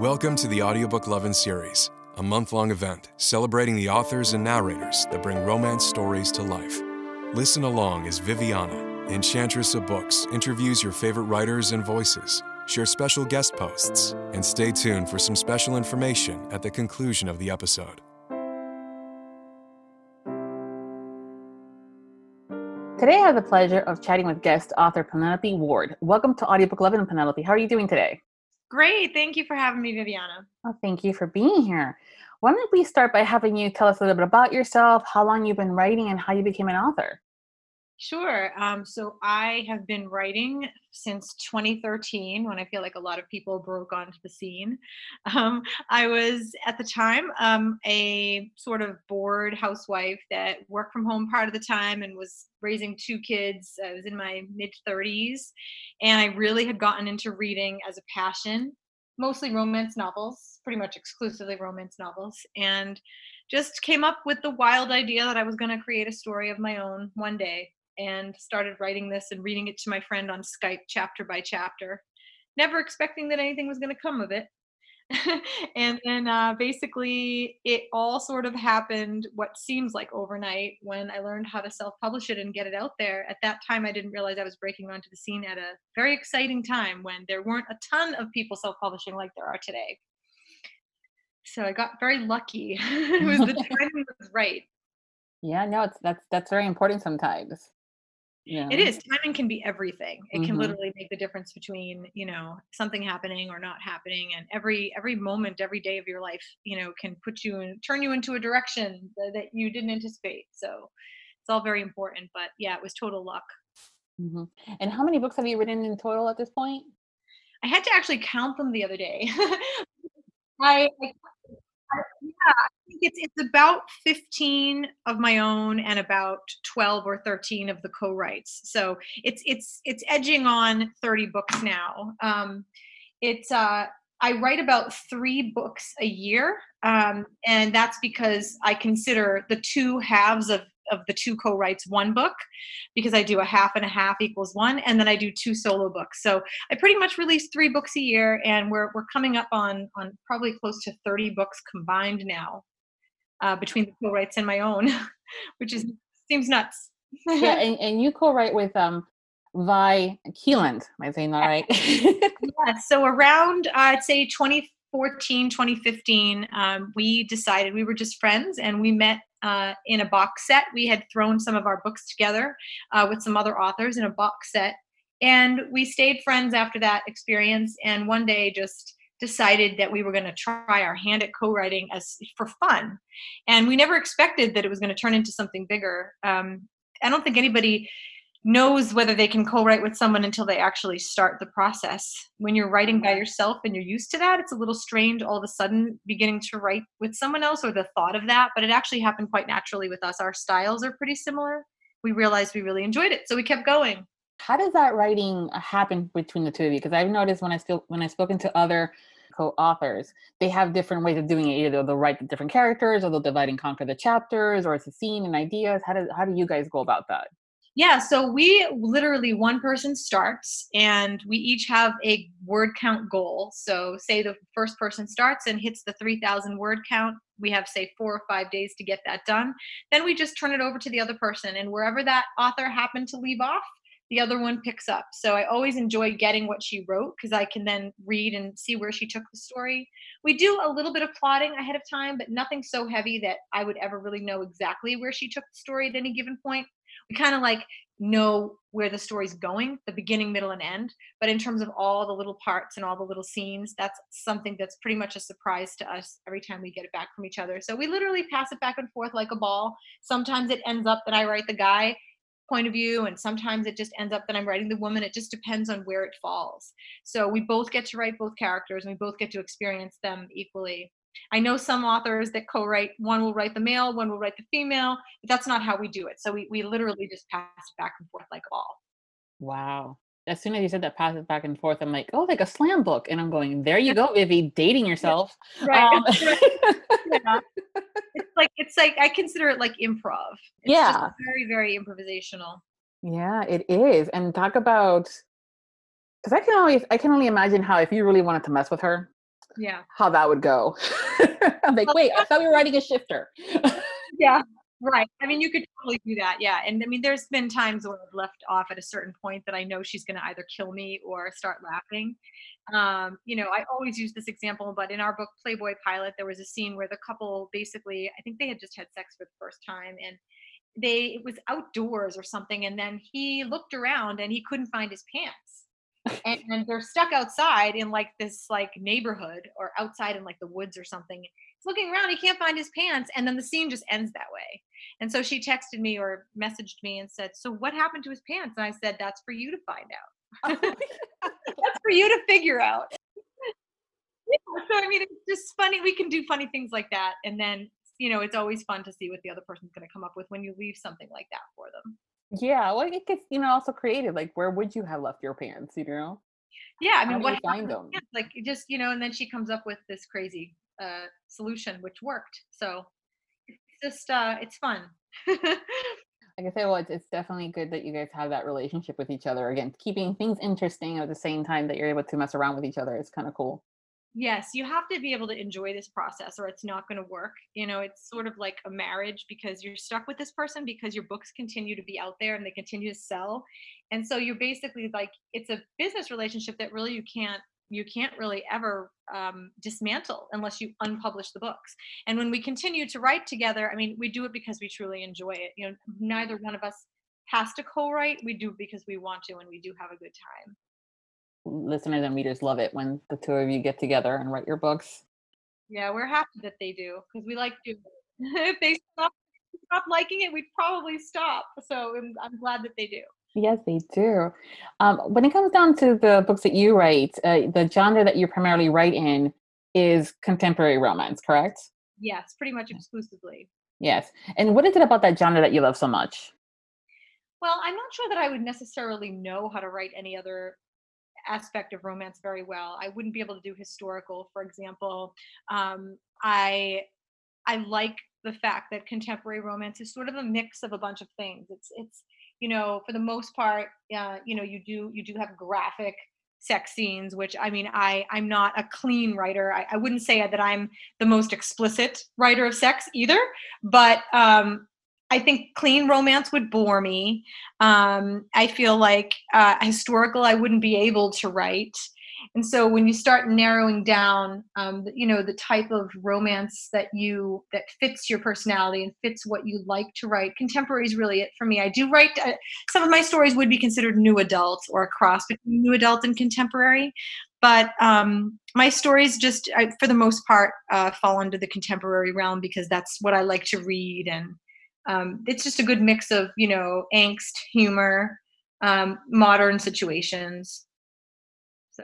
Welcome to the Audiobook Lovin' series, a month long event celebrating the authors and narrators that bring romance stories to life. Listen along as Viviana, Enchantress of Books, interviews your favorite writers and voices, share special guest posts, and stay tuned for some special information at the conclusion of the episode. Today, I have the pleasure of chatting with guest author Penelope Ward. Welcome to Audiobook Lovin', Penelope. How are you doing today? Great. Thank you for having me, Viviana. Oh, thank you for being here. Why don't we start by having you tell us a little bit about yourself, how long you've been writing, and how you became an author? Sure. Um, so I have been writing since 2013 when I feel like a lot of people broke onto the scene. Um, I was at the time um, a sort of bored housewife that worked from home part of the time and was raising two kids. I was in my mid 30s and I really had gotten into reading as a passion, mostly romance novels, pretty much exclusively romance novels. And just came up with the wild idea that I was going to create a story of my own one day and started writing this and reading it to my friend on Skype chapter by chapter, never expecting that anything was going to come of it. and then uh, basically, it all sort of happened what seems like overnight when I learned how to self publish it and get it out there. At that time, I didn't realize I was breaking onto the scene at a very exciting time when there weren't a ton of people self publishing like there are today. So I got very lucky. it was the timing was right. Yeah, no, it's that's that's very important sometimes. Yeah. It is. Timing can be everything. It mm-hmm. can literally make the difference between, you know, something happening or not happening. And every every moment, every day of your life, you know, can put you and turn you into a direction that, that, you didn't anticipate. So it's all very important. But yeah, it was total luck. Mm-hmm. And how many books have you written in total at this point? I had to actually count them the other day. I, I yeah, I think it's it's about 15 of my own and about 12 or 13 of the co-writes. So it's it's it's edging on 30 books now. Um, it's uh, I write about three books a year, um, and that's because I consider the two halves of of the two co-writes one book because I do a half and a half equals one, and then I do two solo books. So I pretty much release three books a year, and we're we're coming up on on probably close to 30 books combined now uh, between the co-writes and my own, which is seems nuts. yeah, and, and you co-write with um Vi Keeland. Am I saying that right? yeah. So around uh, I'd say 2014, 2015, um, we decided we were just friends and we met uh, in a box set. We had thrown some of our books together uh, with some other authors in a box set. And we stayed friends after that experience. And one day just decided that we were going to try our hand at co-writing as for fun. And we never expected that it was going to turn into something bigger. Um, I don't think anybody knows whether they can co-write with someone until they actually start the process. When you're writing by yourself and you're used to that, it's a little strange all of a sudden beginning to write with someone else or the thought of that, but it actually happened quite naturally with us. Our styles are pretty similar. We realized we really enjoyed it, so we kept going. How does that writing uh, happen between the two of you? Because I've noticed when I still when I've spoken to other co-authors, they have different ways of doing it. Either they'll write the different characters, or they'll divide and conquer the chapters, or it's a scene and ideas. How do how do you guys go about that? Yeah, so we literally one person starts and we each have a word count goal. So, say the first person starts and hits the 3,000 word count, we have, say, four or five days to get that done. Then we just turn it over to the other person, and wherever that author happened to leave off, the other one picks up. So, I always enjoy getting what she wrote because I can then read and see where she took the story. We do a little bit of plotting ahead of time, but nothing so heavy that I would ever really know exactly where she took the story at any given point we kind of like know where the story's going the beginning middle and end but in terms of all the little parts and all the little scenes that's something that's pretty much a surprise to us every time we get it back from each other. So we literally pass it back and forth like a ball. Sometimes it ends up that i write the guy point of view and sometimes it just ends up that i'm writing the woman. It just depends on where it falls. So we both get to write both characters and we both get to experience them equally I know some authors that co-write, one will write the male, one will write the female, but that's not how we do it. So we, we literally just pass it back and forth like a ball. Wow. As soon as you said that pass it back and forth, I'm like, oh, like a slam book. And I'm going, there you go, Vivi, dating yourself. right. Um, yeah. It's like it's like I consider it like improv. It's yeah. very, very improvisational. Yeah, it is. And talk about because I can always I can only imagine how if you really wanted to mess with her, Yeah. how that would go. I'm like, wait, I thought we were writing a shifter. yeah right i mean you could totally do that yeah and i mean there's been times where i've left off at a certain point that i know she's going to either kill me or start laughing um, you know i always use this example but in our book playboy pilot there was a scene where the couple basically i think they had just had sex for the first time and they it was outdoors or something and then he looked around and he couldn't find his pants and, and they're stuck outside in like this like neighborhood or outside in like the woods or something he's looking around he can't find his pants and then the scene just ends that way. And so she texted me or messaged me and said so what happened to his pants? And i said that's for you to find out. Oh. That's for you to figure out. Yeah, so i mean it's just funny we can do funny things like that and then you know it's always fun to see what the other person's going to come up with when you leave something like that for them Yeah, well, it gets you know also creative. Like, where would you have left your pants? You know, yeah i mean what find them? pants? like just you know and then she comes up with this crazy uh solution which worked so it's just uh it's fun like I say, well, it's, it's definitely good that you guys have that relationship with each other. Again, keeping things interesting at the same time that you're able to mess around with each other. is kind of cool. Yes you have to be able to enjoy this process or it's not going to work you know it's sort of like a marriage because you're stuck with this person because your books continue to be out there and they continue to sell. And so you're basically like it's a business relationship that really you can't you can't really ever um, dismantle unless you unpublish the books. And when we continue to write together i mean we do it because we truly enjoy it you know neither one of us has to co-write we do because we want to and we do have a good time Listeners and readers love it when the two of you get together and write your books. Yeah, we're happy that they do because we like to. if they stop, stop liking it, we'd probably stop. So I'm, I'm glad that they do. Yes, they do. Um, when it comes down to the books that you write, uh, the genre that you primarily write in is contemporary romance, correct? Yes, pretty much exclusively. Yes. And what is it about that genre that you love so much? Well, I'm not sure that I would necessarily know how to write any other aspect of romance very well. I wouldn't be able to do historical, for example. Um, I I like the fact that contemporary romance is sort of a mix of a bunch of things. It's it's you know for the most part, uh, you know you do you do have graphic sex scenes, which I mean I I'm not a clean writer. I, I wouldn't say that I'm the most explicit writer of sex either, but um, I think clean romance would bore me. Um, I feel like uh, historical I wouldn't be able to write. And so when you start narrowing down, um, you know, the type of romance that you that fits your personality and fits what you like to write, contemporary is really it for me. I do write uh, some of my stories would be considered new adult or a cross between new adult and contemporary, but um, my stories just, I, for the most part, uh, fall under the contemporary realm because that's what I like to read and um, it's just a good mix of you know angst humor um, modern situations So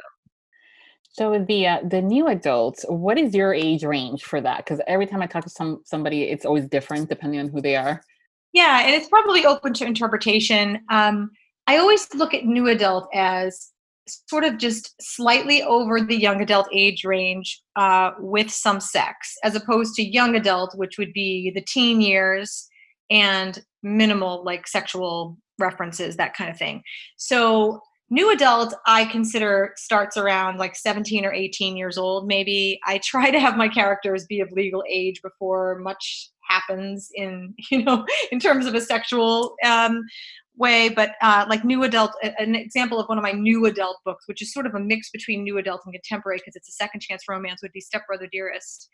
So with the uh, the new adults, what is your age range for that? Because every time I talk to some somebody, it's always different depending on who they are. yeah and it's probably open to interpretation um, i always look at new adult as sort of just slightly over the young adult age range uh, with some sex as opposed to young adult which would be the teen years and minimal like sexual references that kind of thing. So new adult i consider starts around like 17 or 18 years old maybe. I try to have my characters be of legal age before much happens in you know in terms of a sexual um, way but uh, like new adult an example of one of my new adult books which is sort of a mix between new adult and contemporary because it's a second chance romance would be stepbrother dearest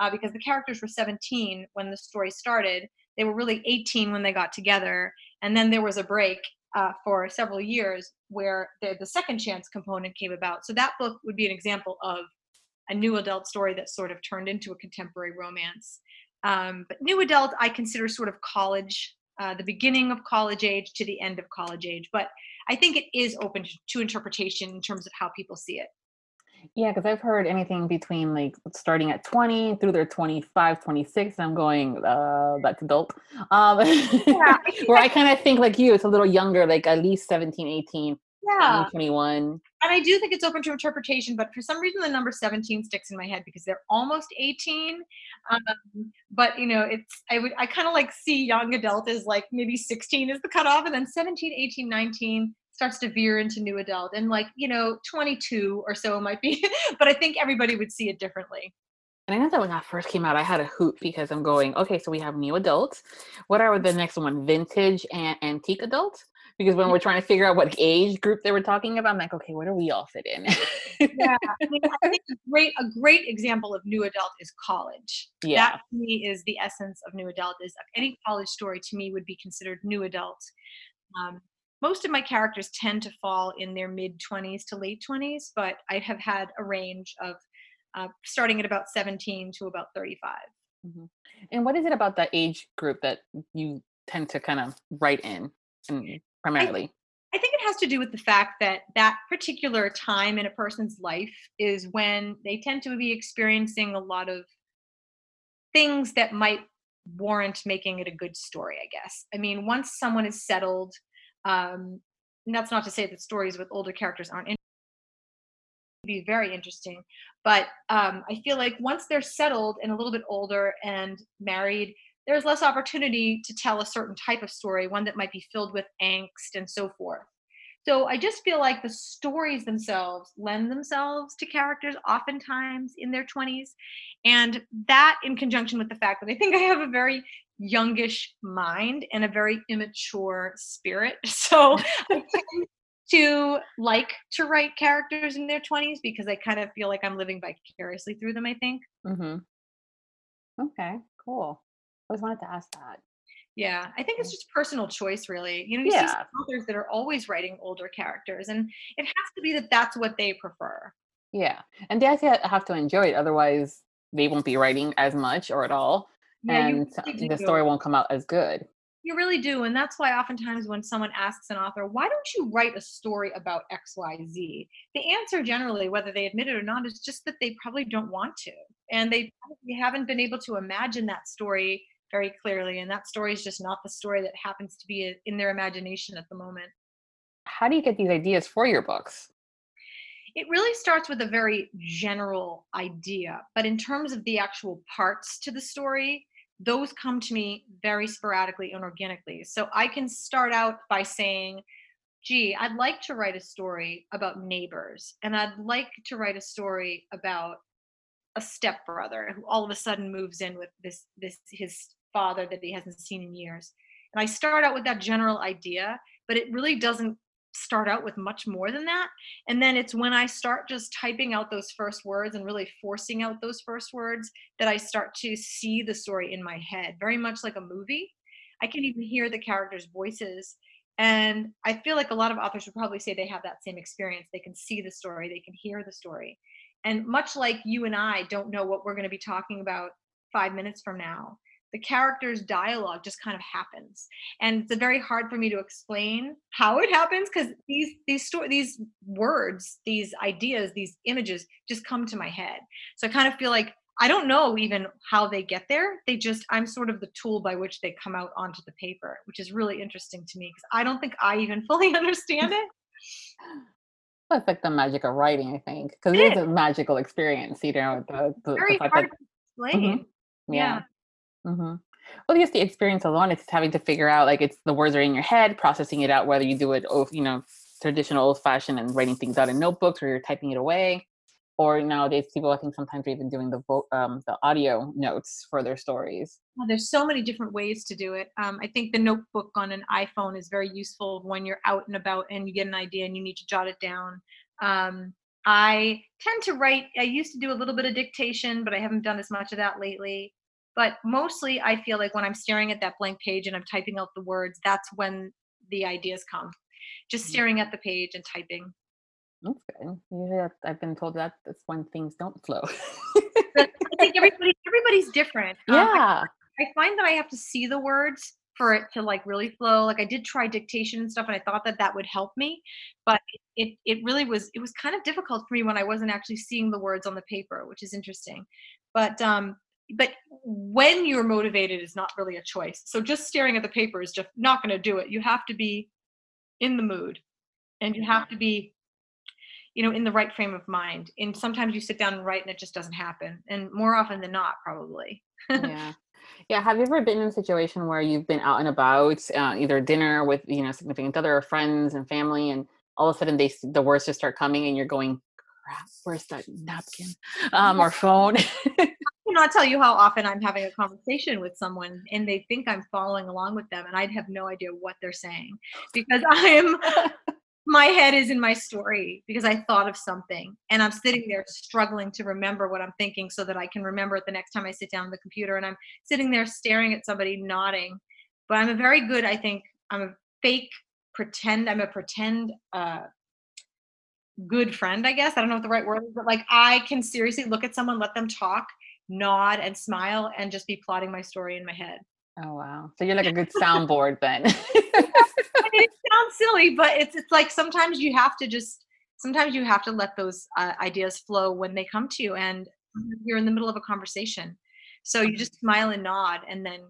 uh, because the characters were 17 when the story started they were really 18 when they got together and then there was a break uh, for several years where the, the second chance component came about. So that book would be an example of a new adult story that sort of turned into a contemporary romance. Um, but new adult i consider sort of college uh, the beginning of college age to the end of college age. But i think it is open to, to interpretation in terms of how people see it Yeah, because I've heard anything between like starting at 20 through their 25, 26. I'm going, uh, that's adult. Um, Yeah, where I kind of think like you, it's a little younger, like at least 17, 18, yeah 20, 21. and I do think it's open to interpretation, but for some reason the number 17 sticks in my head because they're almost 18. Um, but you know, it's I would I kind of like see young adult as like maybe 16 is the cutoff, and then 17, 18, 19 starts to veer into new adult and like you know 22 or so might be but i think everybody would see it differently and I know that when that first came out, I had a hoot because I'm going, okay, so we have new adults. What are the next one? Vintage and antique adults? Because when we're trying to figure out what age group they were talking about, I'm like, okay, where do we all fit in? yeah, I, mean, I think a great a great example of new adult is college. Yeah, that to me is the essence of new adult. Is any college story to me would be considered new adult. Um, most of my characters tend to fall in their mid 20s to late 20s, but I have had a range of uh, starting at about 17 to about 35. Mm-hmm. And what is it about that age group that you tend to kind of write in and primarily? I, I think it has to do with the fact that that particular time in a person's life is when they tend to be experiencing a lot of things that might warrant making it a good story, I guess. I mean, once someone is settled, um, and that's not to say that stories with older characters aren't interesting. be very interesting. But um, I feel like once they're settled and a little bit older and married, there's less opportunity to tell a certain type of story, one that might be filled with angst and so forth. So I just feel like the stories themselves lend themselves to characters oftentimes in their 20s. And that, in conjunction with the fact that I think I have a very youngish mind and a very immature spirit. So I tend to like to write characters in their 20s because I kind of feel like I'm living vicariously through them, I think. Mm-hmm. Okay, cool. I always wanted to ask that. Yeah, I think it's just personal choice, really. You know, you yeah. see authors that are always writing older characters, and it has to be that that's what they prefer. Yeah, and they actually have to enjoy it, otherwise they won't be writing as much or at all, yeah, and the story won't come out as good. You really do. And that's why oftentimes when someone asks an author, why don't you write a story about XYZ? The answer generally, whether they admit it or not, is just that they probably don't want to. And they haven't been able to imagine that story very clearly. And that story is just not the story that happens to be in their imagination at the moment. How do you get these ideas for your books? It really starts with a very general idea, but in terms of the actual parts to the story, those come to me very sporadically and organically. So I can start out by saying, gee, I'd like to write a story about neighbors, and I'd like to write a story about a stepbrother who all of a sudden moves in with this this his father that he hasn't seen in years. And I start out with that general idea, but it really doesn't start out with much more than that. And then it's when I start just typing out those first words and really forcing out those first words that I start to see the story in my head, very much like a movie. I can even hear the characters' voices. And I feel like a lot of authors would probably say they have that same experience. They can see the story, they can hear the story. And much like you and I don't know what we're going to be talking about five minutes from now, the characters dialogue just kind of happens. And it's very hard for me to explain how it happens because these these story these words these ideas these images just come to my head. So i kind of feel like i don't know even how they get there. They just i'm sort of the tool by which they come out onto the paper which is really interesting to me because i don't think i even fully understand it. That's like the magic of writing i think because it, it is a magical experience you know the, the, very the hard that, to explain. Mm-hmm, yeah. yeah Mm-hmm. Well, just the experience alone, it's having to figure out like it's the words are in your head, processing it out, whether you do it, you know, traditional old fashioned and writing things out in notebooks or you're typing it away. Or nowadays, people I think sometimes are even doing the vo- um, the audio notes for their stories. Well, there's so many different ways to do it. Um, I think the notebook on an iPhone is very useful when you're out and about and you get an idea and you need to jot it down. Um, I tend to write. I used to do a little bit of dictation, but I haven't done as much of that lately. But mostly, I feel like when I'm staring at that blank page and I'm typing out the words, that's when the ideas come. Just mm. staring at the page and typing. That's good. Usually, I've been told that that's when things don't flow. I think everybody, everybody's different. Yeah. Um, I, I find that I have to see the words for it to like really flow like i did try dictation and stuff and i thought that that would help me but it it really was it was kind of difficult for me when i wasn't actually seeing the words on the paper which is interesting but um but when you're motivated is not really a choice. So just staring at the paper is just not going to do it. You have to be in the mood and you have to be you know in the right frame of mind and sometimes you sit down and write and it just doesn't happen and more often than not probably yeah Yeah. Have you ever been in a situation where you've been out and about, uh, either dinner with you know significant other or friends and family, and all of a sudden they the words just start coming, and you're going, "Crap, where's that napkin um, or phone?" Cannot tell you how often I'm having a conversation with someone and they think I'm following along with them, and I'd have no idea what they're saying because I am my head is in my story because I thought of something and I'm sitting there struggling to remember what I'm thinking so that I can remember it the next time I sit down at the computer and I'm sitting there staring at somebody nodding. But I'm a very good, I think, I'm a fake pretend, I'm a pretend uh, good friend, I guess. I don't know what the right word is, but like I can seriously look at someone, let them talk, nod and smile and just be plotting my story in my head. Oh wow! So you're like a good soundboard then. it sounds silly, but it's it's like sometimes you have to just sometimes you have to let those uh, ideas flow when they come to you, and you're in the middle of a conversation, so you just smile and nod, and then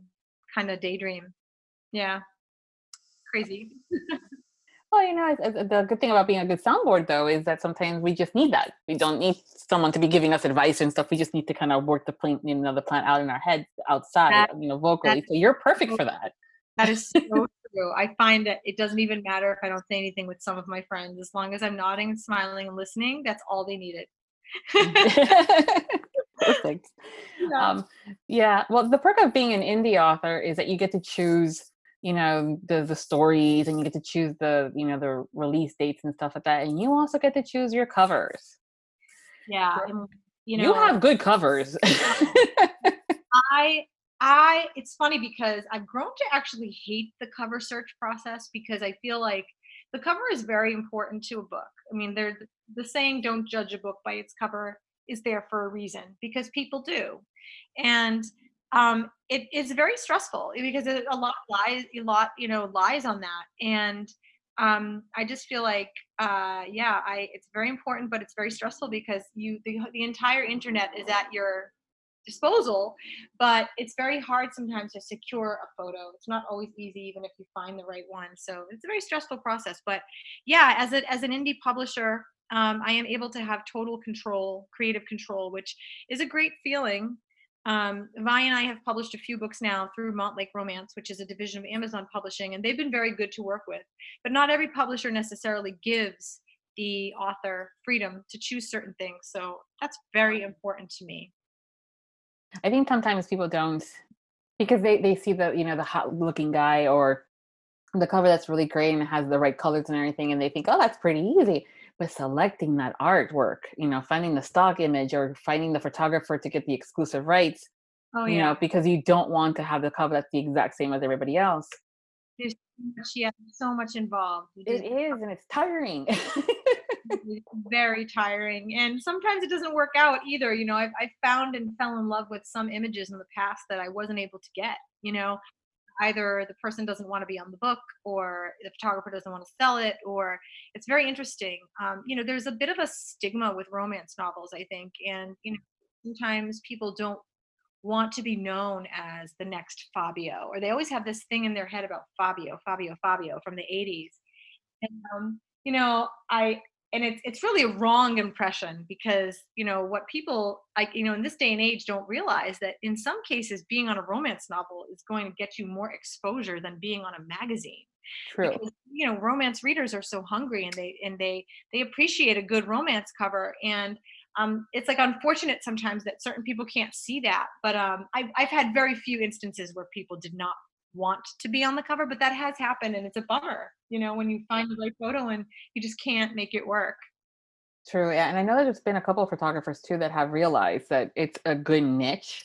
kind of daydream. Yeah, crazy. Well, you know, the good thing about being a good soundboard, though, is that sometimes we just need that. We don't need someone to be giving us advice and stuff. We just need to kind of work the plan, you know, the plan out in our head outside, that, you know, vocally. So you're perfect for that. That is so true. I find that it doesn't even matter if I don't say anything with some of my friends. As long as I'm nodding and smiling and listening, that's all they needed. Perfect. Yeah. Um, yeah. Well, the perk of being an indie author is that you get to choose, you know, the the stories, and you get to choose the, you know, the release dates and stuff like that, and you also get to choose your covers. Yeah. And, you know, you have good covers. I I it's funny because I've grown to actually hate the cover search process because I feel like the cover is very important to a book. I mean, they're the saying "Don't judge a book by its cover" is there for a reason because people do, and um, it is very stressful because a lot lies, a lot you know lies on that, and um, I just feel like uh, yeah, I it's very important, but it's very stressful because you the the entire internet is at your disposal but it's very hard sometimes to secure a photo. It's not always easy even if you find the right one. So it's a very stressful process but yeah as a as an indie publisher um, i am able to have total control creative control which is a great feeling um, Vi and I have published a few books now through Montlake Romance, which is a division of Amazon Publishing, and they've been very good to work with. But not every publisher necessarily gives the author freedom to choose certain things. So that's very important to me. I think sometimes people don't because they they see the you know the hot looking guy or the cover that's really great and has the right colors and everything and they think oh that's pretty easy but selecting that artwork you know finding the stock image or finding the photographer to get the exclusive rights oh, you know because you don't want to have the cover that's the exact same as everybody else. There's so much, yeah, so much involved. It is and it's tiring. Very tiring and sometimes it doesn't work out either you know I've, i found and fell in love with some images in the past that i wasn't able to get you know either the person doesn't want to be on the book or the photographer doesn't want to sell it or it's very interesting. Um, you know there's a bit of a stigma with romance novels i think and you know sometimes people don't want to be known as the next fabio or they always have this thing in their head about fabio fabio fabio from the 80s and um, you know i and it's it's really a wrong impression because you know what people like you know in this day and age don't realize that in some cases being on a romance novel is going to get you more exposure than being on a magazine. True. Because, you know romance readers are so hungry and they and they they appreciate a good romance cover and um, it's like unfortunate sometimes that certain people can't see that but um, I've, I've had very few instances where people did not want to be on the cover, but that has happened and it's a bummer, you know, when you find the right photo and you just can't make it work. True. Yeah. And I know that there's been a couple of photographers too that have realized that it's a good niche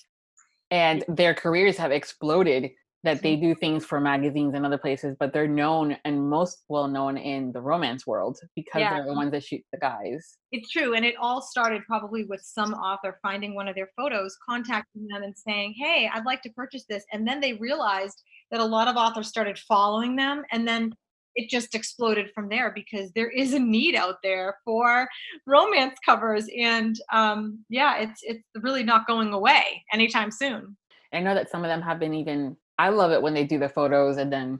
and their careers have exploded that they mm-hmm. do things for magazines and other places, but they're known and most well known in the romance world because yeah. they're the ones that shoot the guys. It's true. And it all started probably with some author finding one of their photos, contacting them and saying, Hey, I'd like to purchase this. And then they realized that a lot of authors started following them and then it just exploded from there because there is a need out there for romance covers and um, yeah it's it's really not going away anytime soon i know that some of them have been even i love it when they do the photos and then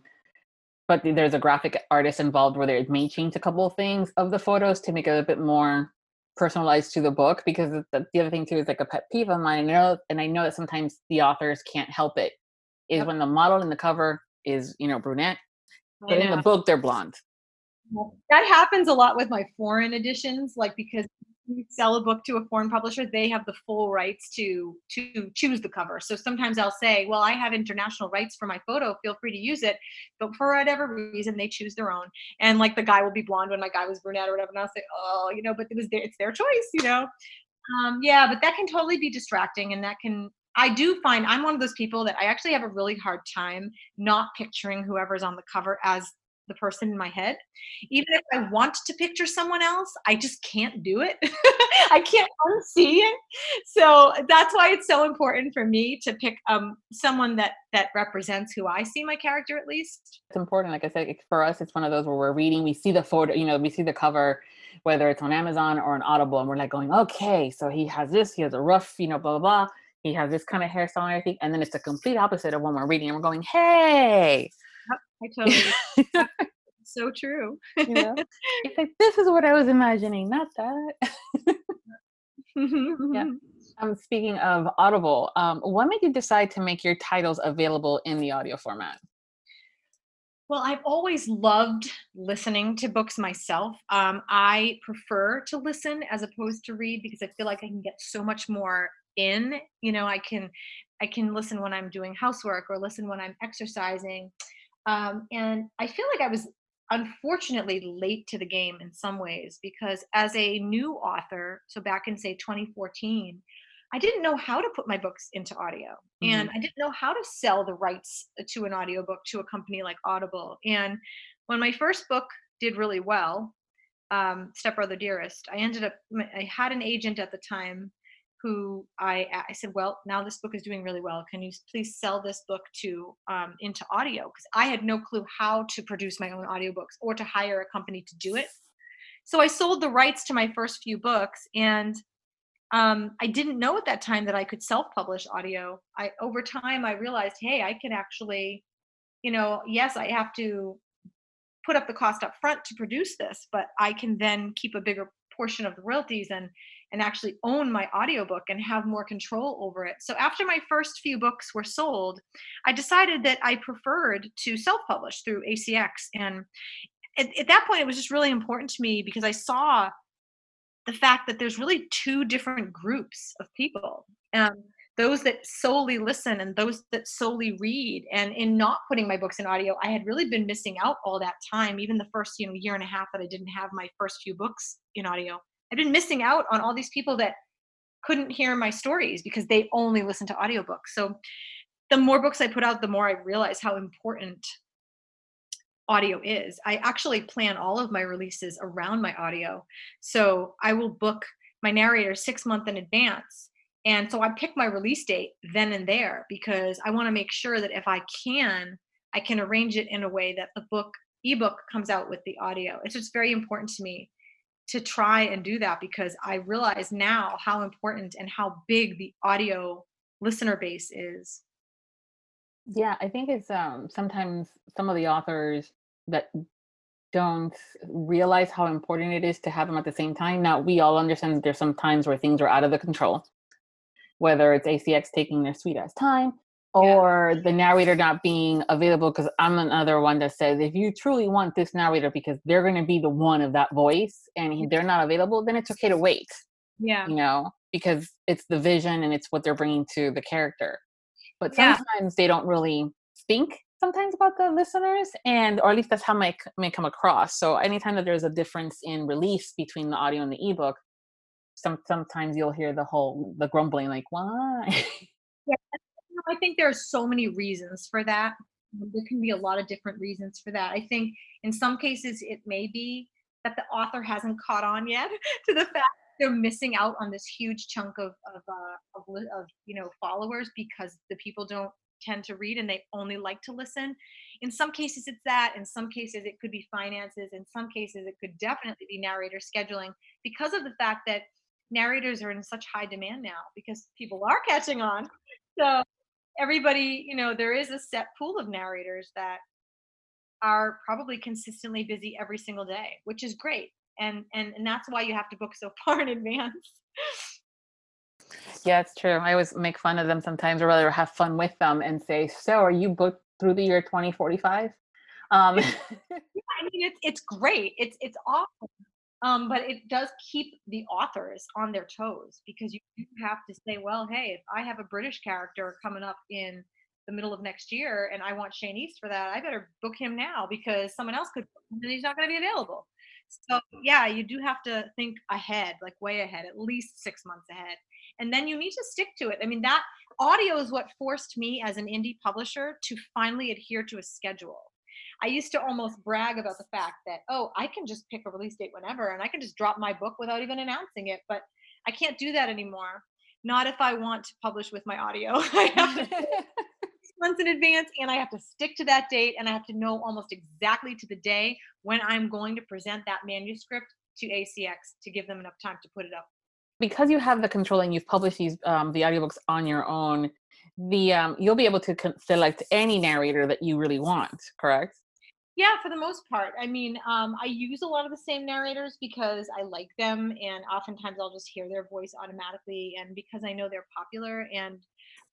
but there's a graphic artist involved where they may change a couple of things of the photos to make it a bit more personalized to the book because the, the other thing too is like a pet peeve of mine. I know, and I know that sometimes the authors can't help it. Is Yep. when the model in the cover is you know brunette, but in the book they're blonde. that happens a lot with my foreign editions like because you sell a book to a foreign publisher they have the full rights to to choose the cover. So sometimes i'll say well i have international rights for my photo feel free to use it but for whatever reason they choose their own. And like the guy will be blonde when my guy was brunette or whatever and i'll say oh you know but it was their, it's their choice you know? Um, yeah but that can totally be distracting and that can i do find i'm one of those people that i actually have a really hard time not picturing whoever's on the cover as the person in my head even if I want to picture someone else, I just can't do it. I can't unsee it. So that's why it's so important for me to pick um someone that that represents who I see my character at least. It's important. Like I said, for us, it's one of those where we're reading, we see the photo, you know, we see the cover, whether it's on Amazon or on Audible, and we're like going, okay, so he has this, he has a rough, you know, blah blah blah. He has this kind of hairstyle and everything, and then it's the complete opposite of when we're reading, and we're going, hey, I totally so true. you know, it's like this is what I was imagining, not that. yeah. Um, speaking of Audible, um, what made you decide to make your titles available in the audio format? Well, I've always loved listening to books myself. Um, I prefer to listen as opposed to read because I feel like I can get so much more in. You know, I can I can listen when I'm doing housework or listen when I'm exercising. Um, and I feel like I was unfortunately late to the game in some ways because as a new author, so back in say 2014, I didn't know how to put my books into audio and I didn't know how to sell the rights to an audiobook to a company like Audible. And when my first book did really well, um, Stepbrother Dearest, I ended up, I had an agent at the time who I, I said, well, now this book is doing really well. Can you please sell this book to um, into audio? Because I had no clue how to produce my own audiobooks or to hire a company to do it. So I sold the rights to my first few books and um, I didn't know at that time that I could self-publish audio. I over time I realized, hey, I can actually, you know, yes, I have to put up the cost up front to produce this, but I can then keep a bigger portion of the royalties and and actually own my audiobook and have more control over it. So after my first few books were sold, I decided that I preferred to self-publish through ACX and at, at that point it was just really important to me because I saw the fact that there's really two different groups of people um, those that solely listen and those that solely read. And in not putting my books in audio i had really been missing out all that time even the first you know year and a half that i didn't have my first few books in audio i've been missing out on all these people that couldn't hear my stories because they only listen to audiobooks so the more books i put out the more i realize how important audio is. I actually plan all of my releases around my audio. So I will book my narrator six months in advance. And so I pick my release date then and there because I want to make sure that if I can, I can arrange it in a way that the book ebook comes out with the audio. It's just very important to me to try and do that because I realize now how important and how big the audio listener base is. Yeah, I think it's um sometimes some of the authors that don't realize how important it is to have them at the same time. Now we all understand that there's some times where things are out of the control, whether it's ACX taking their sweet ass time Yeah. or the narrator not being available. Because I'm another one that says if you truly want this narrator because they're going to be the one of that voice and they're not available, then it's okay to wait. Yeah. you know, because it's the vision and it's what they're bringing to the character. But Yeah. sometimes they don't really think sometimes about the listeners, and or at least that's how may c- may come across. So anytime that there's a difference in release between the audio and the ebook, some sometimes you'll hear the whole the grumbling like, why? Yeah, I think there are so many reasons for that. There can be a lot of different reasons for that. I think in some cases it may be that the author hasn't caught on yet to the fact they're missing out on this huge chunk of of, uh, of of you know followers because the people don't tend to read and they only like to listen. In some cases it's that. In some cases it could be finances. In some cases it could definitely be narrator scheduling because of the fact that narrators are in such high demand now because people are catching on so everybody you know there is a set pool of narrators that are probably consistently busy every single day which is great and and and that's why you have to book so far in advance. Yeah it's true i always make fun of them sometimes or rather have fun with them and say so are you booked through the year 2045 um yeah, i mean it's it's great it's it's awesome um, but it does keep the authors on their toes because you have to say, well, hey, if I have a British character coming up in the middle of next year and I want Shane East for that, I better book him now because someone else could and he's not going to be available. So yeah, you do have to think ahead, like way ahead, at least six months ahead. And then you need to stick to it. I mean, that audio is what forced me as an indie publisher to finally adhere to a schedule. I used to almost brag about the fact that, oh, I can just pick a release date whenever and I can just drop my book without even announcing it. But I can't do that anymore. Not if I want to publish with my audio. I have to six months in advance and I have to stick to that date and I have to know almost exactly to the day when I'm going to present that manuscript to ACX to give them enough time to put it up. Because you have the control and you've published these um, the audiobooks on your own, the um, you'll be able to select any narrator that you really want, correct? Yeah, for the most part. I mean, um, I use a lot of the same narrators because I like them, and oftentimes I'll just hear their voice automatically, and because I know they're popular, and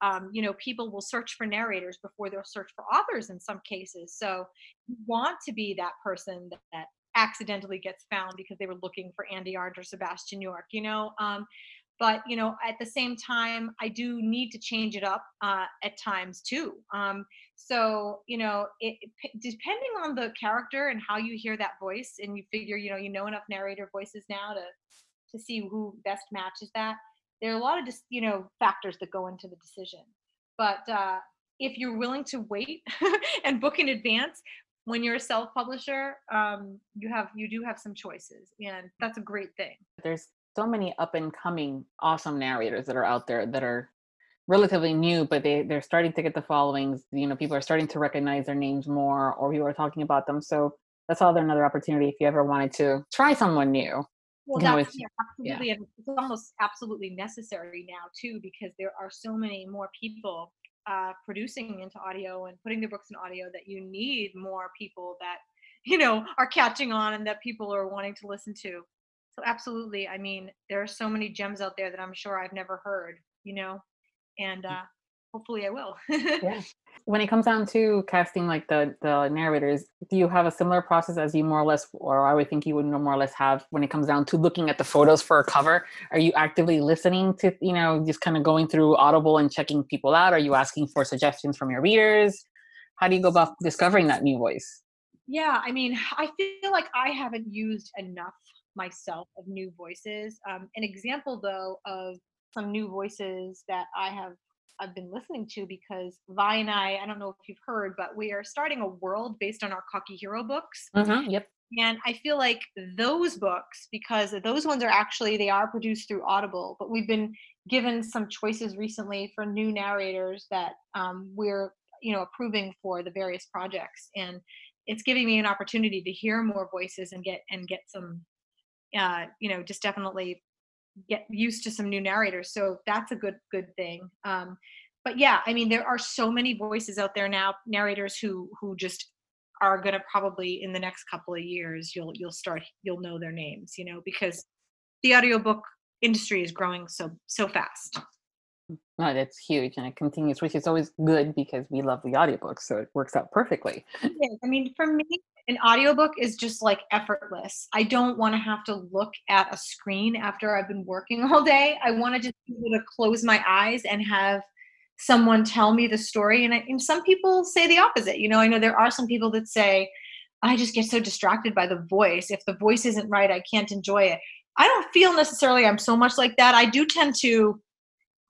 um, you know, people will search for narrators before they'll search for authors in some cases. So you want to be that person that, that accidentally gets found because they were looking for Andy Arndt or Sebastian York, you know. Um, but you know at the same time i do need to change it up uh, at times too um, so you know it, depending on the character and how you hear that voice and you figure you know you know enough narrator voices now to to see who best matches that there are a lot of just you know factors that go into the decision but uh, if you're willing to wait and book in advance when you're a self-publisher um, you have you do have some choices and that's a great thing. There's so many up and coming awesome narrators that are out there that are relatively new but they they're starting to get the followings you know people are starting to recognize their names more or people are talking about them so that's all another opportunity if you ever wanted to try someone new well that's always, yeah, absolutely yeah. it's almost absolutely necessary now too because there are so many more people uh, producing into audio and putting their books in audio that you need more people that you know are catching on and that people are wanting to listen to so absolutely. I mean, there are so many gems out there that I'm sure I've never heard, you know, and mm. uh, hopefully I will. yeah. When it comes down to casting like the the narrators, do you have a similar process as you more or less, or I would think you would more or less have when it comes down to looking at the photos for a cover? Are you actively listening to, you know, just kind of going through Audible and checking people out? Are you asking for suggestions from your readers? How do you go about discovering that new voice? Yeah, I mean, I feel like I haven't used enough myself of new voices. Um, an example, though, of some new voices that I have I've been listening to because Vi and I, I don't know if you've heard, but we are starting a world based on our Cocky Hero books. Mm-hmm, yep. And I feel like those books, because those ones are actually they are produced through Audible, but we've been given some choices recently for new narrators that um, we're you know approving for the various projects, and it's giving me an opportunity to hear more voices and get and get some uh, you know, just definitely get used to some new narrators. So that's a good good thing. Um, but yeah, I mean, there are so many voices out there now, narrators who who just are going to probably in the next couple of years you'll you'll start you'll know their names, you know, because the audiobook industry is growing so so fast. No, that's huge and it continues, which is always good because we love the audiobooks, so it works out perfectly. Yeah, I mean, for me, an audiobook is just like effortless. I don't want to have to look at a screen after I've been working all day. I want to just be able to close my eyes and have someone tell me the story. And, I, and some people say the opposite. You know, I know there are some people that say, I just get so distracted by the voice. If the voice isn't right, I can't enjoy it. I don't feel necessarily I'm so much like that. I do tend to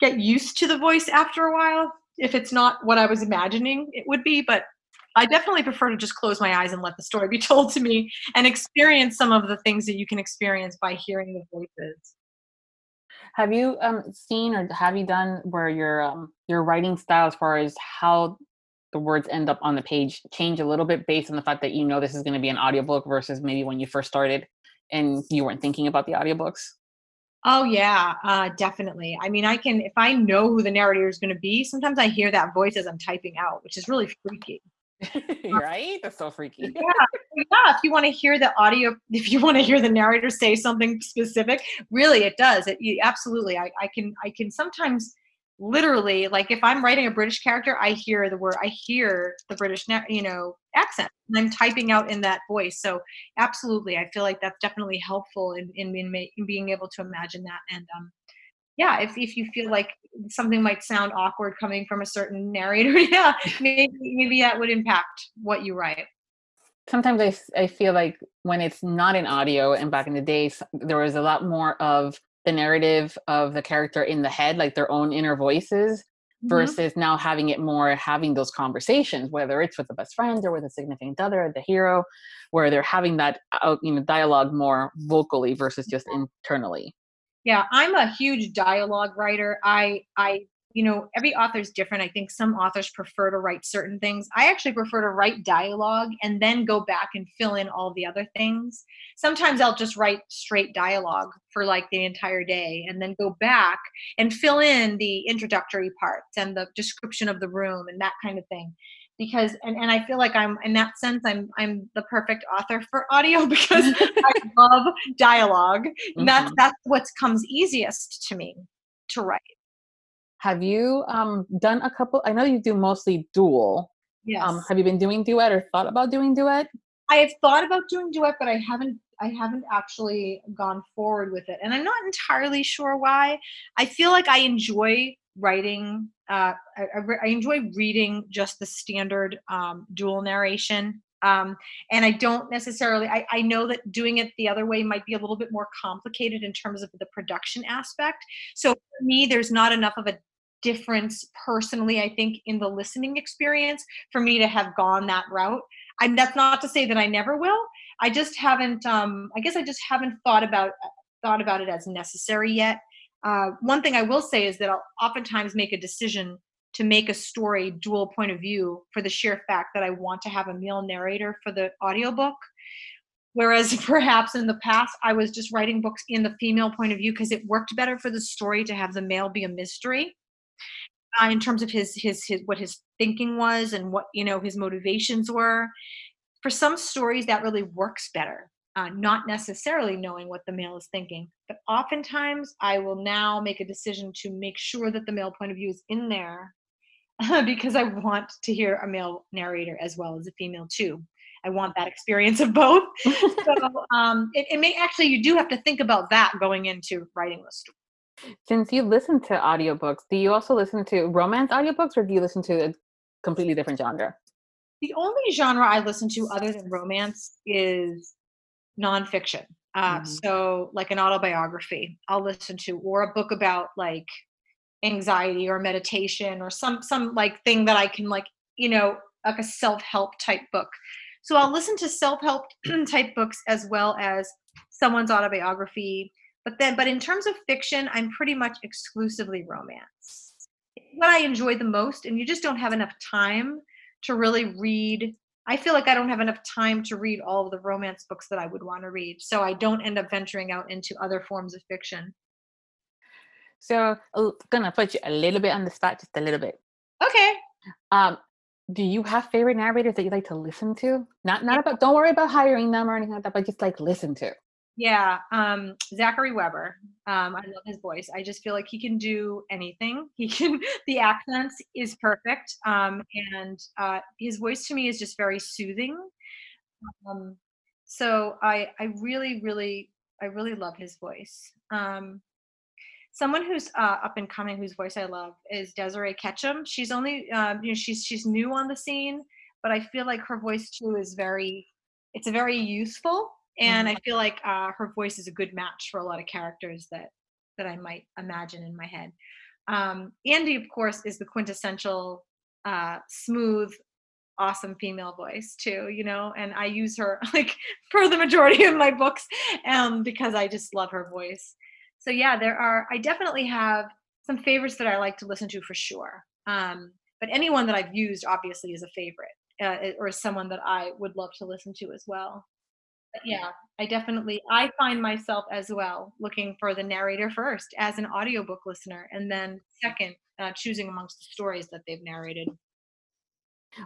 get used to the voice after a while if it's not what I was imagining it would be, but I definitely prefer to just close my eyes and let the story be told to me and experience some of the things that you can experience by hearing the voices. Have you um, seen or have you done where your um, your writing style, as far as how the words end up on the page, change a little bit based on the fact that you know this is going to be an audiobook versus maybe when you first started and you weren't thinking about the audiobooks? Oh yeah, uh, definitely. I mean, I can if I know who the narrator is going to be. Sometimes I hear that voice as I'm typing out, which is really freaky right? That's so freaky. yeah, yeah. If you want to hear the audio, if you want to hear the narrator say something specific, really, it does. It you, absolutely. I, I can I can sometimes literally like if I'm writing a British character, I hear the word I hear the British you know accent, and I'm typing out in that voice. So absolutely, I feel like that's definitely helpful in in, in, in being able to imagine that and um yeah, if, if you feel like something might sound awkward coming from a certain narrator, yeah, maybe, maybe that would impact what you write. Sometimes I, I feel like when it's not in audio, and back in the days, there was a lot more of the narrative of the character in the head, like their own inner voices, mm-hmm. versus now having it more having those conversations, whether it's with a best friend or with a significant other, the hero, where they're having that uh, you know dialogue more vocally versus just internally yeah i'm a huge dialogue writer. I i you know every author is different. I think some authors prefer to write certain things. I actually prefer to write dialogue and then go back and fill in all the other things. Sometimes i'll just write straight dialogue for like the entire day and then go back and fill in the introductory parts and the description of the room and that kind of thing. Because and, and I feel like I'm in that sense I'm I'm the perfect author for audio because I love dialog mm-hmm. That's that's what comes easiest to me to write. Have you um, done a couple? I know you do mostly dual. Um, yes. Um, have you been doing duet or thought about doing duet? I have thought about doing duet, but I haven't I haven't actually gone forward with it. And I'm not entirely sure why. I feel like I enjoy writing. Uh, I, I, enjoy reading just the standard um, dual narration. Um, and I don't necessarily, I, I know that doing it the other way might be a little bit more complicated in terms of the production aspect. So for me, there's not enough of a difference personally, I think, in the listening experience for me to have gone that route. And that's not to say that I never will. I just haven't. Um, I guess I just haven't thought about thought about it as necessary yet. Uh, one thing I will say is that I'll oftentimes make a decision to make a story dual point of view for the sheer fact that I want to have a male narrator for the audiobook. Whereas perhaps in the past, I was just writing books in the female point of view because it worked better for the story to have the male be a mystery. Uh, in terms of his his his what his thinking was and what you know his motivations were for some stories that really works better uh, not necessarily knowing what the male is thinking. But oftentimes, I will now make a decision to make sure that the male point of view is in there because I want to hear a male narrator as well as a female, too. I want that experience of both. so um, it, it, may actually, you do have to think about that going into writing the story. Since you listen to audiobooks, do you also listen to romance audiobooks or do you listen to a completely different genre? The only genre I listen to other than romance is nonfiction. Uh, mm-hmm. So, like an autobiography, I'll listen to, or a book about like anxiety or meditation, or some some like thing that I can like, you know, like a self help type book. So I'll listen to self help type books as well as someone's autobiography. But then, but in terms of fiction, I'm pretty much exclusively romance. What I enjoy the most, and you just don't have enough time to really read I feel like I don't have enough time to read all of the romance books that I would want to read. So I don't end up venturing out into other forms of fiction. So I'm gonna put you a little bit on the spot, just a little bit. Okay. Um, do you have favorite narrators that you like to listen to? Not not about don't worry about hiring them or anything like that, but just like listen to. Yeah, um, Zachary Webber. Um, I love his voice. I just feel like he can do anything. He can. The accent is perfect, um, and uh, his voice to me is just very soothing. Um, so I, I really, really, I really love his voice. Um, someone who's uh, up and coming, whose voice I love, is Desiree Ketchum. She's only, um, you know, she's she's new on the scene, but I feel like her voice too is very, it's very youthful and mm-hmm. I feel like uh, her voice is a good match for a lot of characters that that I might imagine in my head. Um, Andi, of course, is the quintessential uh, smooth, awesome female voice too. You know, and I use her like for the majority of my books um, because I just love her voice. So yeah, there are. I definitely have some favorites that I like to listen to for sure. Um, but anyone that I've used obviously is a favorite uh, or someone that I would love to listen to as well yeah i definitely i find myself as well looking for the narrator first as an audiobook listener and then second uh, choosing amongst the stories that they've narrated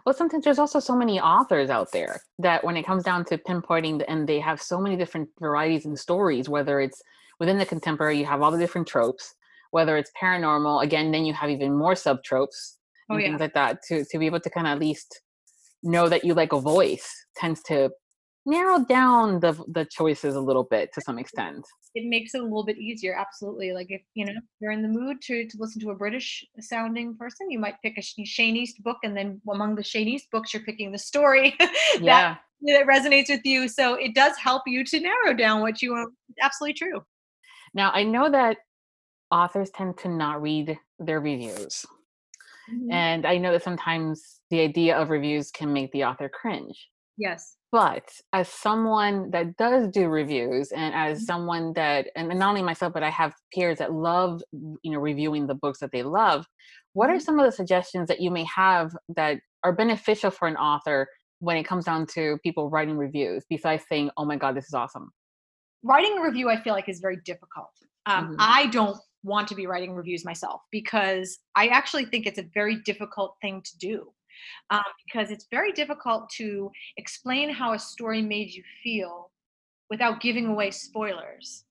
Well, sometimes there's also so many authors out there that when it comes down to pinpointing, the, and they have so many different varieties and stories, whether it's within the contemporary, you have all the different tropes, whether it's paranormal, again, then you have even more subtropes Oh, and yeah. things like that to, to be able to kind of at least know that you like a voice tends to narrow down the the choices a little bit to some extent. it makes it a little bit easier absolutely like if you know you're in the mood to, to listen to a british sounding person you might pick a Sh- shane east book and then among the shane east books you're picking the story that, Yeah. that resonates with you so it does help you to narrow down what you want absolutely true Now I know that authors tend to not read their reviews. Mm-hmm. And I know that sometimes the idea of reviews can make the author cringe. yes But as someone that does do reviews and as Mhm. someone that and not only myself, but I have peers that love, you know, reviewing the books that they love, what are Mhm. some of the suggestions that you may have that are beneficial for an author when it comes down to people writing reviews, besides saying, Oh my god, this is awesome? Writing a review i feel like is very difficult. Um, Mhm. i don't want to be writing reviews myself because i actually think it's a very difficult thing to do um, because it's very difficult to explain how a story made you feel without giving away spoilers.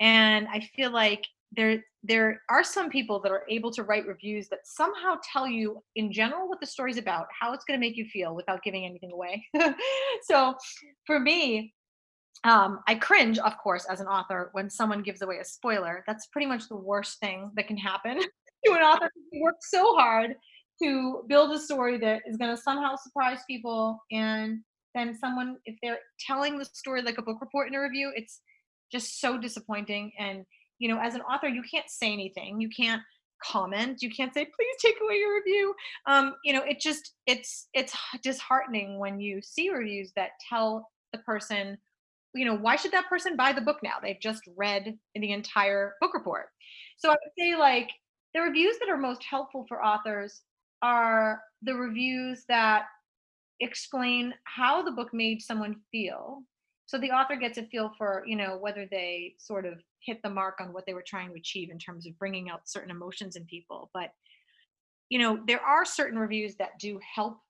And i feel like there there are some people that are able to write reviews that somehow tell you in general what the story's about how it's going to make you feel without giving anything away. So for me um, I cringe, of course, as an author when someone gives away a spoiler. That's pretty much the worst thing that can happen to an author. who works so hard to build a story that is going to somehow surprise people, and then someone, if they're telling the story like a book report in a review, it's just so disappointing. And you know, as an author, you can't say anything. You can't comment. You can't say, "Please take away your review." Um, you know, it just it's it's disheartening when you see reviews that tell the person you know, why should that person buy the book now? They've just read the entire book report. So I would say, like, the reviews that are most helpful for authors are the reviews that explain how the book made someone feel. So the author gets a feel for, you know, whether they sort of hit the mark on what they were trying to achieve in terms of bringing out certain emotions in people. But, you know, there are certain reviews that do help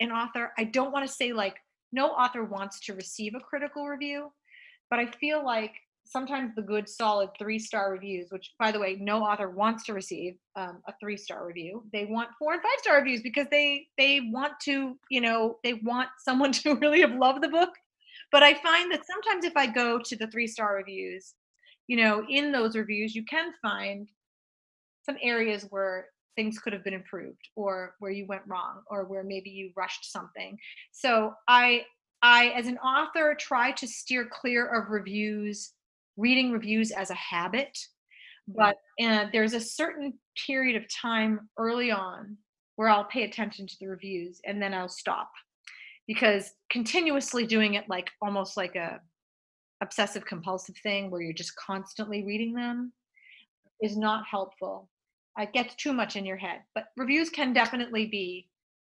an author. I don't want to say, like, no author wants to receive a critical review, but I feel like sometimes the good, solid three star reviews, which by the way, no author wants to receive um, a three star review. They want four and five star reviews because they they want to, you know, they want someone to really have loved the book. But I find that sometimes if I go to the three star reviews, you know, in those reviews, you can find some areas where things could have been improved or where you went wrong or where maybe you rushed something. So i i as an author try to steer clear of reviews reading reviews as a habit. But uh, there's a certain period of time early on where i'll pay attention to the reviews and then i'll stop. Because continuously doing it like almost like a obsessive compulsive thing where you're just constantly reading them is not helpful it gets too much in your head. But reviews can definitely be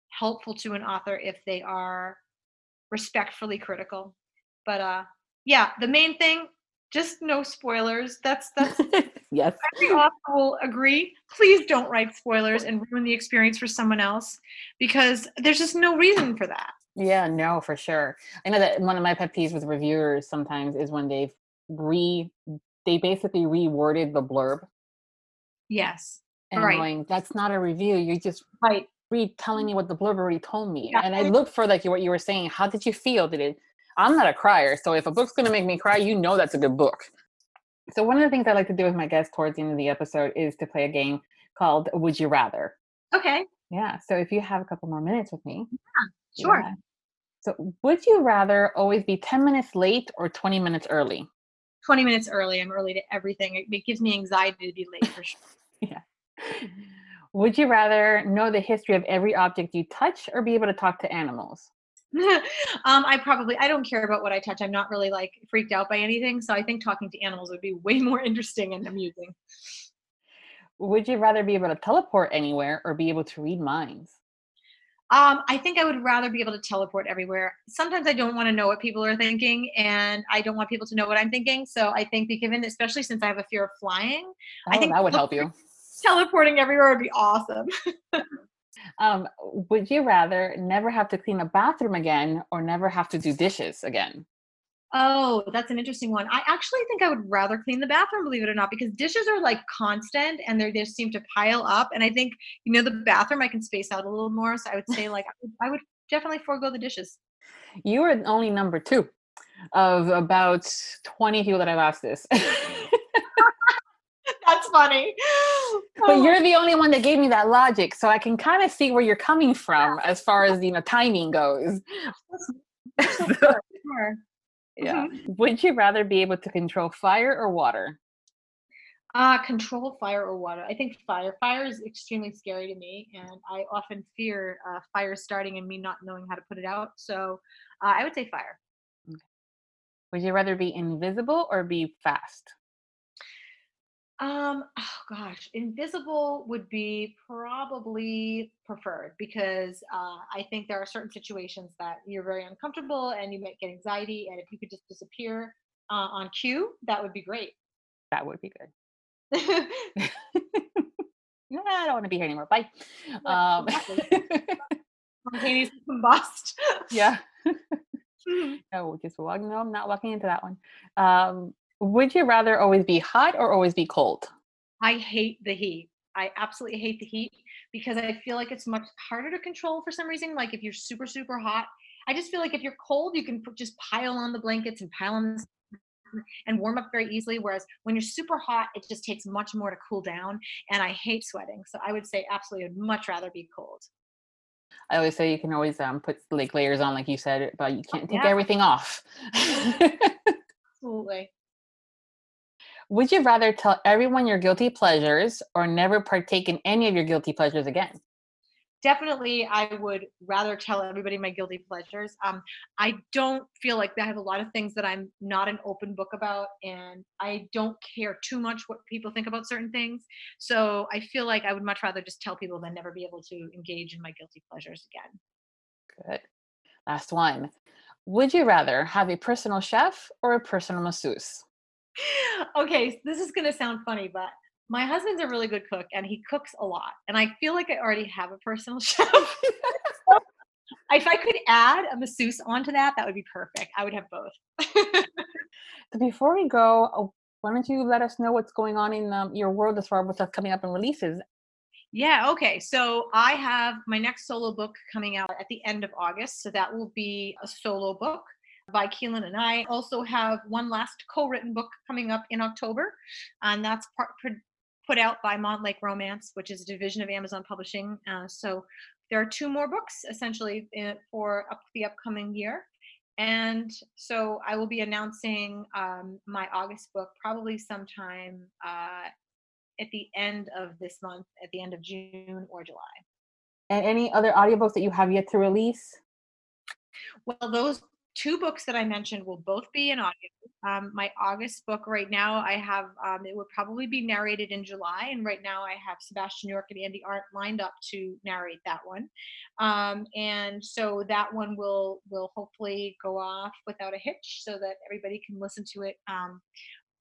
helpful to an author if they are respectfully critical. But uh yeah, the main thing, just no spoilers. That's that's yes. every author will agree. Please don't write spoilers and ruin the experience for someone else because there's just no reason for that. Yeah, no, for sure. I know that one of my pet peeves with reviewers sometimes is when they've re they basically reworded the blurb Yes. And Right. Going, that's not a review. You just Right. read telling me what the blurb already told me. Yeah. And I look for like what you were saying. How did you feel? Did it? I'm not a crier, so if a book's gonna make me cry, you know that's a good book. So one of the things I like to do with my guests towards the end of the episode is to play a game called Would You Rather. Okay. Yeah. So if you have a couple more minutes with me, Yeah, Sure. yeah. So would you rather always be 10 minutes late or 20 minutes early? 20 minutes early. I'm early to everything. It, it gives me anxiety to be late for sure. Yeah. Would you rather know the history of every object you touch or be able to talk to animals? um, I probably I don't care about what I touch. I'm not really like freaked out by anything. So I think talking to animals would be way more interesting and amusing. Would you rather be able to teleport anywhere or be able to read minds? Um, I think I would rather be able to teleport everywhere. Sometimes I don't want to know what people are thinking, and I don't want people to know what I'm thinking. So I think, given, especially since I have a fear of flying, Oh, I think that would help you. Teleporting everywhere would be awesome. Um, would you rather never have to clean a bathroom again or never have to do dishes again? Oh, that's an interesting one. I actually think I would rather clean the bathroom, believe it or not, because dishes are like constant and they just seem to pile up. And I think, you know, the bathroom I can space out a little more. So I would say like I would, I would definitely forego the dishes. You are only number two of about 20 people that I've asked this. That's funny. but you're the only one that gave me that logic. So I can kind of see where you're coming from as far as, you know, timing goes. Sure. Yeah. Would you rather be able to control fire or water? Uh, control fire or water. I think fire. Fire is extremely scary to me, and I often fear uh, fire starting and me not knowing how to put it out. So uh, I would say fire. Would you rather be invisible or be fast? Um, oh gosh, invisible would be probably preferred because uh, I think there are certain situations that you're very uncomfortable and you might get anxiety, and if you could just disappear uh, on cue, that would be great. That would be good. no, I don't want to be here anymore. Bye. Um, Spontaneous combust. yeah. no, just walk. No, I'm not walking into that one. Um, would you rather always be hot or always be cold? I hate the heat. I absolutely hate the heat because I feel like it's much harder to control for some reason. Like if you're super, super hot, I just feel like if you're cold, you can just pile on the blankets and pile on the and warm up very easily. Whereas when you're super hot, it just takes much more to cool down. And I hate sweating. So I would say absolutely I'd much rather be cold. I always say you can always um, put like layers on, like you said, but you can't take Yeah. everything off. Absolutely. Would you rather tell everyone your guilty pleasures or never partake in any of your guilty pleasures again? definitely i would rather tell everybody my guilty pleasures um, i don't feel like i have a lot of things that i'm not an open book about and i don't care too much what people think about certain things so i feel like i would much rather just tell people than never be able to engage in my guilty pleasures again Good. Last one. Would you rather have a personal chef or a personal masseuse? Okay this is going to sound funny but my husband's a really good cook and he cooks a lot and i feel like i already have a personal chef if i could add a masseuse onto that that would be perfect i would have both So before we go, uh, why don't you let us know what's going on in um, your world as far as what's coming up in releases? Yeah, okay. So I have my next solo book coming out at the end of August. So that will be a solo book by Keeland and I. Also have one last co-written book coming up in October, and that's part, put- out by Montlake Romance, which is a division of Amazon Publishing. Uh, so there are two more books essentially in, for up the upcoming year. And so I will be announcing um, my August book probably sometime uh, at the end of this month, at the end of June or July. And any other audiobooks that you have yet to release? Well, those two books that I mentioned will both be in audio. Um, my August book right now, I have um, it would probably be narrated in July, and right now I have Sebastian York and Andi Arndt lined up to narrate that one, um, and so that one will will hopefully go off without a hitch, so that everybody can listen to it um,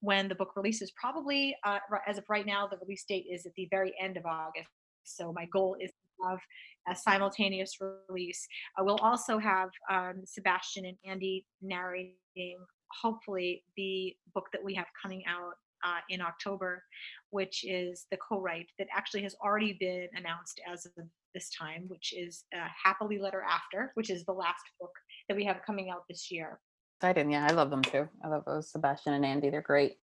when the book releases. Probably uh, as of right now, the release date is at the very end of August. So my goal is have a simultaneous release. Uh, we'll also have um, Sebastian and Andi narrating, hopefully, the book that we have coming out uh, in October, which is the co-write that actually has already been announced as of this time, which is uh, Happily Letter After, which is the last book that we have coming out this year. Excited. Yeah, I love them too. I love those Sebastian and Andi. They're great.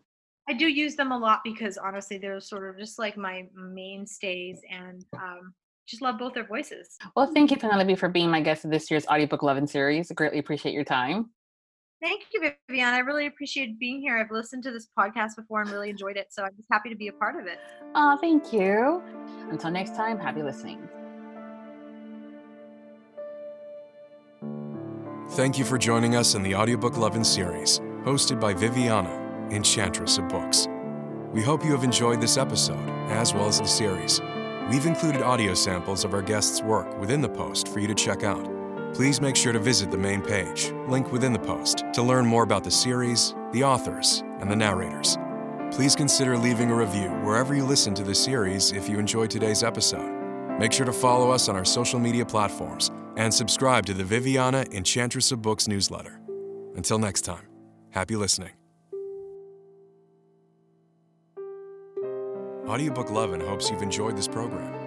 I do use them a lot because honestly, they're sort of just like my mainstays and um, just love both their voices. Well, thank you, Penelope, for being my guest of this year's audiobook Lovin' series. I greatly appreciate your time. Thank you, Vivian. I really appreciate being here. I've listened to this podcast before and really enjoyed it. So I'm just happy to be a part of it. Oh, thank you. Until next time, happy listening. Thank you for joining us in the Audiobook Lovin' series, hosted by Viviana, Enchantress of Books. We hope you have enjoyed this episode, as well as the series. We've included audio samples of our guests' work within the post for you to check out. Please make sure to visit the main page, link within the post, to learn more about the series, the authors, and the narrators. Please consider leaving a review wherever you listen to the series if you enjoyed today's episode. Make sure to follow us on our social media platforms and subscribe to the Viviana Enchantress of Books newsletter. Until next time, happy listening. Audiobook Lovin' hopes you've enjoyed this program.